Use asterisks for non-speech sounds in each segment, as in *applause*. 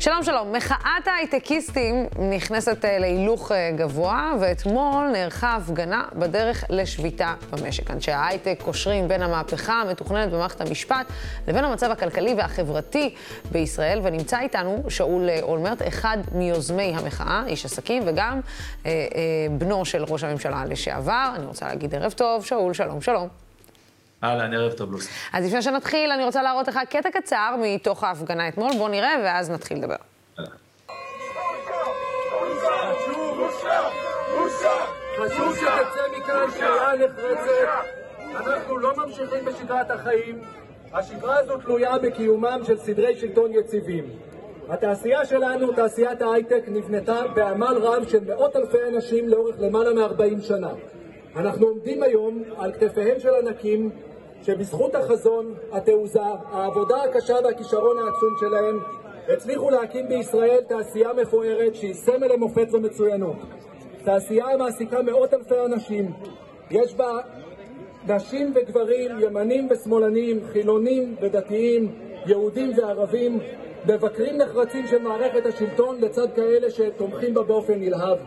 שלום, שלום. מחאת ההייטקיסטים נכנסת אה, להילוך אה, גבוה, ואתמול נערכה הפגנה בדרך לשביתה במשק. אנשי ההייטק קושרים בין המהפכה המתוכננת במערכת המשפט לבין המצב הכלכלי והחברתי בישראל, ונמצא איתנו שאול אה, אולמרט, אחד מיוזמי המחאה, איש עסקים, וגם אה, אה, בנו של ראש הממשלה לשעבר. אני רוצה להגיד ערב טוב, שאול, שלום, שלום. אהלן, ערב טוב, לוסי. אז לפני שנתחיל, אני רוצה להראות לך קטע קצר מתוך ההפגנה אתמול. בוא נראה, ואז נתחיל לדבר. חשוב שתצא מכאן קריאה נחרצת. אנחנו לא ממשיכים בשגרת החיים. השגרה הזו תלויה בקיומם של סדרי שלטון יציבים. התעשייה שלנו, תעשיית ההייטק, נבנתה בעמל רב של מאות אלפי אנשים לאורך למעלה מ-40 שנה. אנחנו עומדים היום על כתפיהם של ענקים שבזכות החזון, התעוזה, העבודה הקשה והכישרון העצום שלהם הצליחו להקים בישראל תעשייה מפוארת שהיא סמל למופת ומצוינות. תעשייה המעסיקה מאות אלפי אנשים. יש בה נשים וגברים, ימנים ושמאלנים, חילונים ודתיים, יהודים וערבים, מבקרים נחרצים של מערכת השלטון לצד כאלה שתומכים בה באופן נלהב.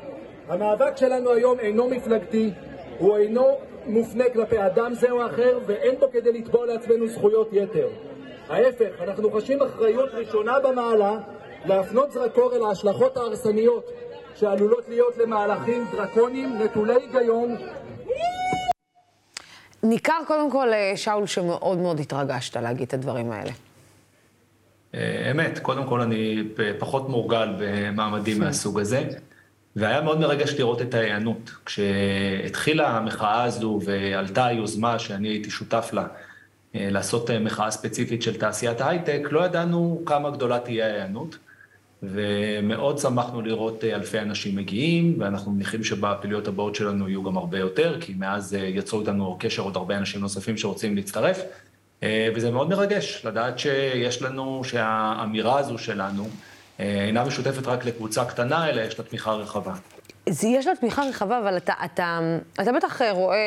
המאבק שלנו היום אינו מפלגתי, הוא אינו מופנה כלפי אדם זה או אחר, ואין בו כדי לתבוע לעצמנו זכויות יתר. ההפך, אנחנו חשים אחריות ראשונה במעלה להפנות זרקור אל ההשלכות ההרסניות שעלולות להיות למהלכים דרקוניים נטולי היגיון. ניכר קודם כל, אה, שאול, שמאוד מאוד התרגשת להגיד את הדברים האלה. אה, אמת, קודם כל אני פחות מורגל במעמדים *laughs* מהסוג הזה. והיה מאוד מרגש לראות את ההיענות. כשהתחילה המחאה הזו ועלתה היוזמה שאני הייתי שותף לה, אה, לעשות אה, מחאה ספציפית של תעשיית ההייטק, לא ידענו כמה גדולה תהיה ההיענות, ומאוד שמחנו לראות אה, אלפי אנשים מגיעים, ואנחנו מניחים שבפעילויות הבאות שלנו יהיו גם הרבה יותר, כי מאז יצרו איתנו קשר עוד הרבה אנשים נוספים שרוצים להצטרף, וזה מאוד מרגש לדעת שיש לנו, שהאמירה הזו שלנו, אינה משותפת רק לקבוצה קטנה, אלא יש לה תמיכה רחבה. יש לה תמיכה רחבה, אבל אתה, אתה, אתה בטח רואה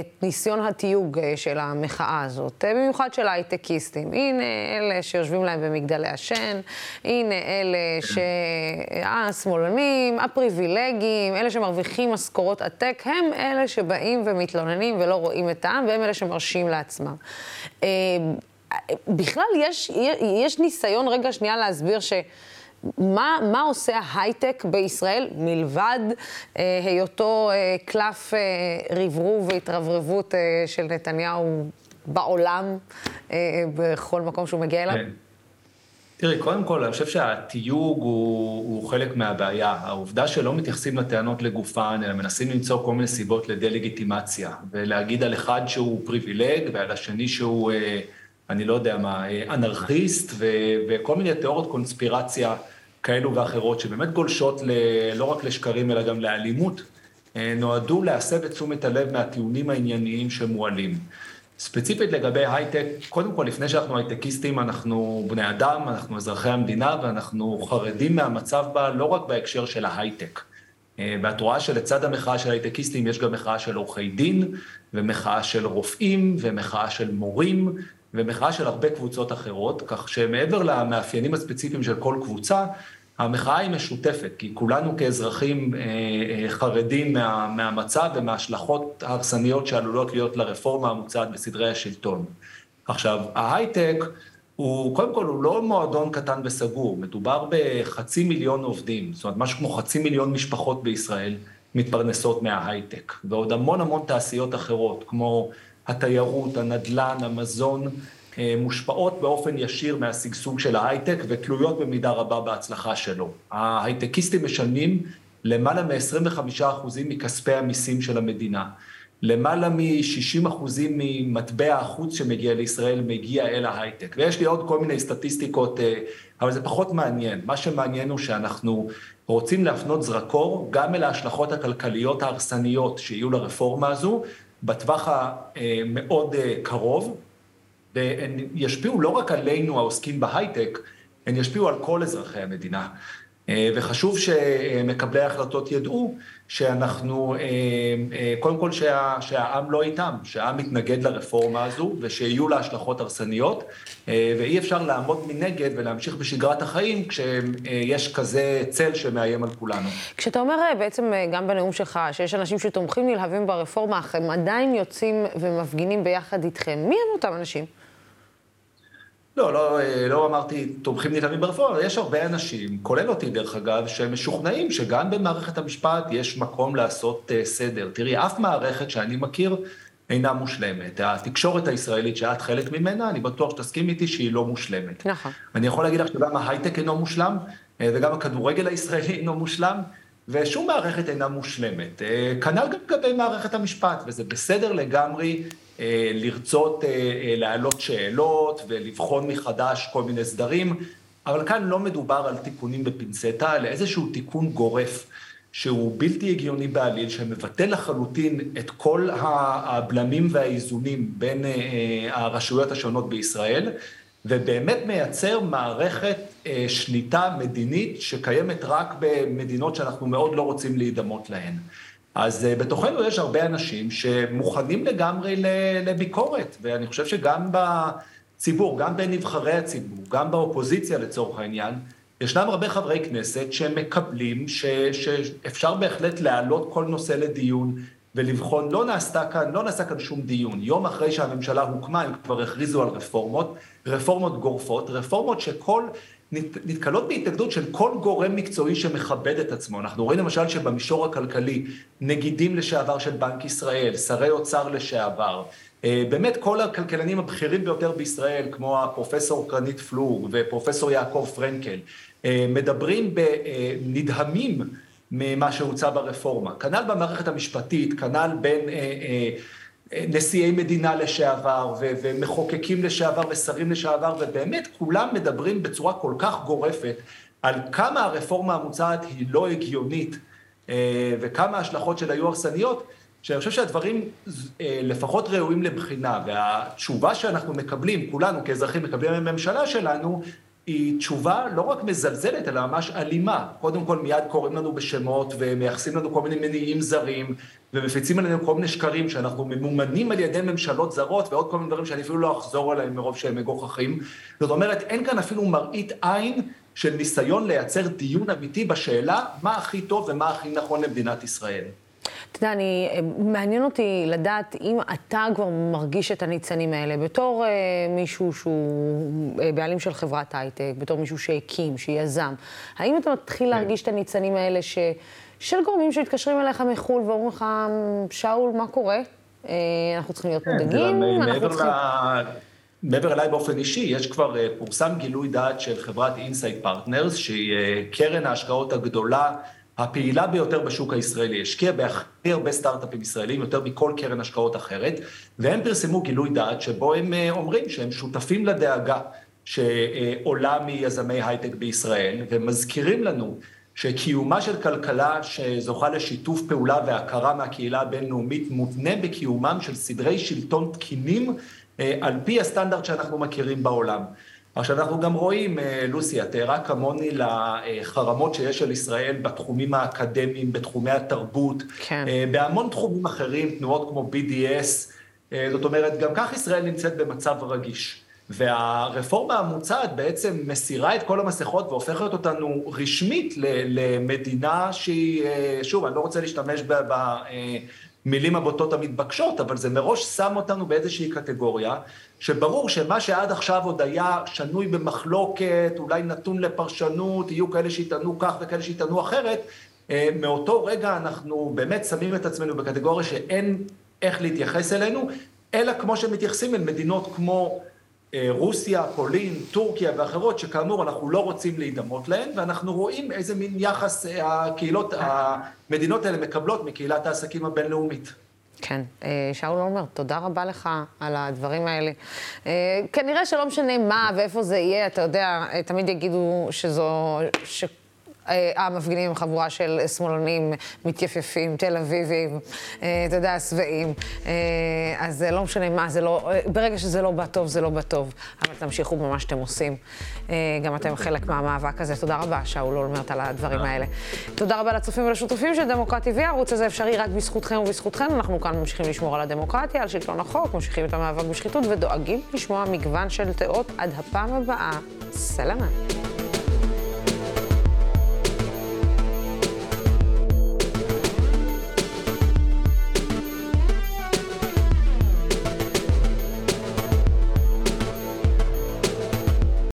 את ניסיון התיוג אה, של המחאה הזאת, אה, במיוחד של ההייטקיסטים. הנה אלה שיושבים להם במגדלי השן, הנה אלה שהשמאלנים, הפריבילגים, אלה שמרוויחים משכורות עתק, הם אלה שבאים ומתלוננים ולא רואים את העם, והם אלה שמרשים לעצמם. אה, בכלל, יש, יש ניסיון רגע שנייה להסביר ש... מה, מה עושה ההייטק בישראל מלבד אה, היותו אה, קלף אה, רברוב והתרברבות אה, של נתניהו בעולם, אה, בכל מקום שהוא מגיע אליו? כן. תראי, קודם כל, אני חושב שהתיוג הוא, הוא חלק מהבעיה. העובדה שלא מתייחסים לטענות לגופן, אלא מנסים למצוא כל מיני סיבות לדה-לגיטימציה, ולהגיד על אחד שהוא פריבילג ועל השני שהוא... אה, אני לא יודע מה, אנרכיסט ו, וכל מיני תיאוריות קונספירציה כאלו ואחרות, שבאמת גולשות ל, לא רק לשקרים אלא גם לאלימות, אה, נועדו להסב את תשומת הלב מהטיעונים הענייניים שמועלים. ספציפית לגבי הייטק, קודם כל, לפני שאנחנו הייטקיסטים, אנחנו בני אדם, אנחנו אזרחי המדינה, ואנחנו חרדים מהמצב בה לא רק בהקשר של ההייטק. אה, ואת רואה שלצד המחאה של הייטקיסטים יש גם מחאה של עורכי דין, ומחאה של רופאים, ומחאה של מורים, ומחאה של הרבה קבוצות אחרות, כך שמעבר למאפיינים הספציפיים של כל קבוצה, המחאה היא משותפת, כי כולנו כאזרחים אה, אה, חרדים מה, מהמצב ומההשלכות ההרסניות שעלולות להיות לרפורמה המוצעת בסדרי השלטון. עכשיו, ההייטק הוא, קודם כל, הוא לא מועדון קטן וסגור, מדובר בחצי מיליון עובדים, זאת אומרת, משהו כמו חצי מיליון משפחות בישראל מתפרנסות מההייטק, ועוד המון המון תעשיות אחרות, כמו התיירות, הנדל"ן, המזון, אה, מושפעות באופן ישיר מהשגשוג של ההייטק ותלויות במידה רבה בהצלחה שלו. ההייטקיסטים משלמים למעלה מ-25% מכספי המיסים של המדינה. למעלה מ-60% ממטבע החוץ שמגיע לישראל מגיע אל ההייטק. ויש לי עוד כל מיני סטטיסטיקות, אה, אבל זה פחות מעניין. מה שמעניין הוא שאנחנו רוצים להפנות זרקור גם אל ההשלכות הכלכליות ההרסניות שיהיו לרפורמה הזו, בטווח המאוד אה, קרוב, והן ישפיעו לא רק עלינו העוסקים בהייטק, הן ישפיעו על כל אזרחי המדינה. וחשוב שמקבלי ההחלטות ידעו שאנחנו, קודם כל שה, שהעם לא איתם, שהעם מתנגד לרפורמה הזו ושיהיו לה השלכות הרסניות, ואי אפשר לעמוד מנגד ולהמשיך בשגרת החיים כשיש כזה צל שמאיים על כולנו. כשאתה אומר בעצם גם בנאום שלך שיש אנשים שתומכים נלהבים ברפורמה, אך הם עדיין יוצאים ומפגינים ביחד איתכם, מי הם אותם אנשים? לא, לא, לא אמרתי תומכים נלהבים ברפורמה, יש הרבה אנשים, כולל אותי דרך אגב, שמשוכנעים שגם במערכת המשפט יש מקום לעשות סדר. תראי, אף מערכת שאני מכיר אינה מושלמת. התקשורת הישראלית שאת חלק ממנה, אני בטוח שתסכים איתי שהיא לא מושלמת. נכון. אני יכול להגיד לך שגם ההייטק אינו מושלם, וגם הכדורגל הישראלי אינו מושלם, ושום מערכת אינה מושלמת. כנ"ל גם לגבי מערכת המשפט, וזה בסדר לגמרי לרצות להעלות שאלות ולבחון מחדש כל מיני סדרים, אבל כאן לא מדובר על תיקונים בפינצטה, אלא איזשהו תיקון גורף, שהוא בלתי הגיוני בעליל, שמבטל לחלוטין את כל הבלמים והאיזונים בין הרשויות השונות בישראל, ובאמת מייצר מערכת שליטה מדינית שקיימת רק במדינות שאנחנו מאוד לא רוצים להידמות להן. אז בתוכנו יש הרבה אנשים שמוכנים לגמרי לביקורת, ואני חושב שגם בציבור, גם בין נבחרי הציבור, גם באופוזיציה לצורך העניין, ישנם הרבה חברי כנסת שמקבלים שאפשר בהחלט להעלות כל נושא לדיון ולבחון, לא נעשתה כאן, לא נעשה כאן שום דיון. יום אחרי שהממשלה הוקמה, הם כבר הכריזו על רפורמות, רפורמות גורפות, רפורמות שכל... נתקלות בהתנגדות של כל גורם מקצועי שמכבד את עצמו. אנחנו רואים למשל שבמישור הכלכלי, נגידים לשעבר של בנק ישראל, שרי אוצר לשעבר, באמת כל הכלכלנים הבכירים ביותר בישראל, כמו הפרופסור קרנית פלוג ופרופסור יעקב פרנקל, מדברים נדהמים ממה שהוצא ברפורמה. כנ"ל במערכת המשפטית, כנ"ל בין נשיאי מדינה לשעבר ומחוקקים לשעבר ושרים לשעבר, ובאמת כולם מדברים בצורה כל כך גורפת על כמה הרפורמה המוצעת היא לא הגיונית וכמה ההשלכות שלה היו הרסניות, שאני חושב שהדברים לפחות ראויים לבחינה, והתשובה שאנחנו מקבלים, כולנו כאזרחים מקבלים בממשלה שלנו, היא תשובה לא רק מזלזלת, אלא ממש אלימה. קודם כל מיד קוראים לנו בשמות ומייחסים לנו כל מיני מניעים זרים, ומפיצים עלינו כל מיני שקרים שאנחנו ממומנים על ידי ממשלות זרות, ועוד כל מיני דברים שאני אפילו לא אחזור עליהם מרוב שהם מגוחכים. זאת אומרת, אין כאן אפילו מראית עין של ניסיון לייצר דיון אמיתי בשאלה מה הכי טוב ומה הכי נכון למדינת ישראל. אתה יודע, אני, מעניין אותי לדעת אם אתה כבר מרגיש את הניצנים האלה, בתור אה, מישהו שהוא אה, בעלים של חברת הייטק, בתור מישהו שהקים, שיזם. האם אתה מתחיל כן. להרגיש את הניצנים האלה ש, של גורמים שמתקשרים אליך מחו"ל ואומרים לך, שאול, מה קורה? אה, אנחנו צריכים להיות כן, מודאגים, אנחנו צריכים... מעבר אליי באופן אישי, יש כבר פורסם גילוי דעת של חברת אינסייט פרטנרס, שהיא קרן ההשקעות הגדולה הפעילה ביותר בשוק הישראלי, השקיעה בהכי הרבה סטארט-אפים ישראלים, יותר מכל קרן השקעות אחרת, והם פרסמו גילוי דעת שבו הם אומרים שהם שותפים לדאגה שעולה מיזמי הייטק בישראל, ומזכירים לנו שקיומה של כלכלה שזוכה לשיתוף פעולה והכרה מהקהילה הבינלאומית מותנה בקיומם של סדרי שלטון תקינים על פי הסטנדרט שאנחנו מכירים בעולם. עכשיו אנחנו גם רואים, לוסי, את ערה כמוני לחרמות שיש על ישראל בתחומים האקדמיים, בתחומי התרבות, כן. בהמון תחומים אחרים, תנועות כמו BDS, זאת אומרת, גם כך ישראל נמצאת במצב רגיש. והרפורמה המוצעת בעצם מסירה את כל המסכות והופכת אותנו רשמית למדינה שהיא, שוב, אני לא רוצה להשתמש מילים הבוטות המתבקשות, אבל זה מראש שם אותנו באיזושהי קטגוריה, שברור שמה שעד עכשיו עוד היה שנוי במחלוקת, אולי נתון לפרשנות, יהיו כאלה שיטענו כך וכאלה שיטענו אחרת, מאותו רגע אנחנו באמת שמים את עצמנו בקטגוריה שאין איך להתייחס אלינו, אלא כמו שמתייחסים אל מדינות כמו רוסיה, פולין, טורקיה ואחרות, שכאמור אנחנו לא רוצים להידמות להן, ואנחנו רואים איזה מין יחס הקהילות, המדינות האלה מקבלות מקהילת העסקים הבינלאומית. כן. שאול עומר, תודה רבה לך על הדברים האלה. כנראה שלא משנה מה ואיפה זה יהיה, אתה יודע, תמיד יגידו שזו, ש... אה, המפגינים הם חבורה של שמאלנים מתייפפים, תל אביבים, אה, אתה יודע, שבעים. אה, אז לא משנה מה, זה לא, ברגע שזה לא בא טוב, זה לא בא טוב. אבל תמשיכו במה שאתם עושים. גם אתם חלק מהמאבק הזה. תודה רבה, שאול אולמרט, על הדברים האלה. תודה רבה לצופים ולשותפים של דמוקרטי TV. הערוץ הזה אפשרי רק בזכותכם ובזכותכם. אנחנו כאן ממשיכים לשמור על הדמוקרטיה, על שלטון החוק, ממשיכים את המאבק בשחיתות ודואגים לשמוע מגוון של דעות עד הפעם הבאה. סלמה.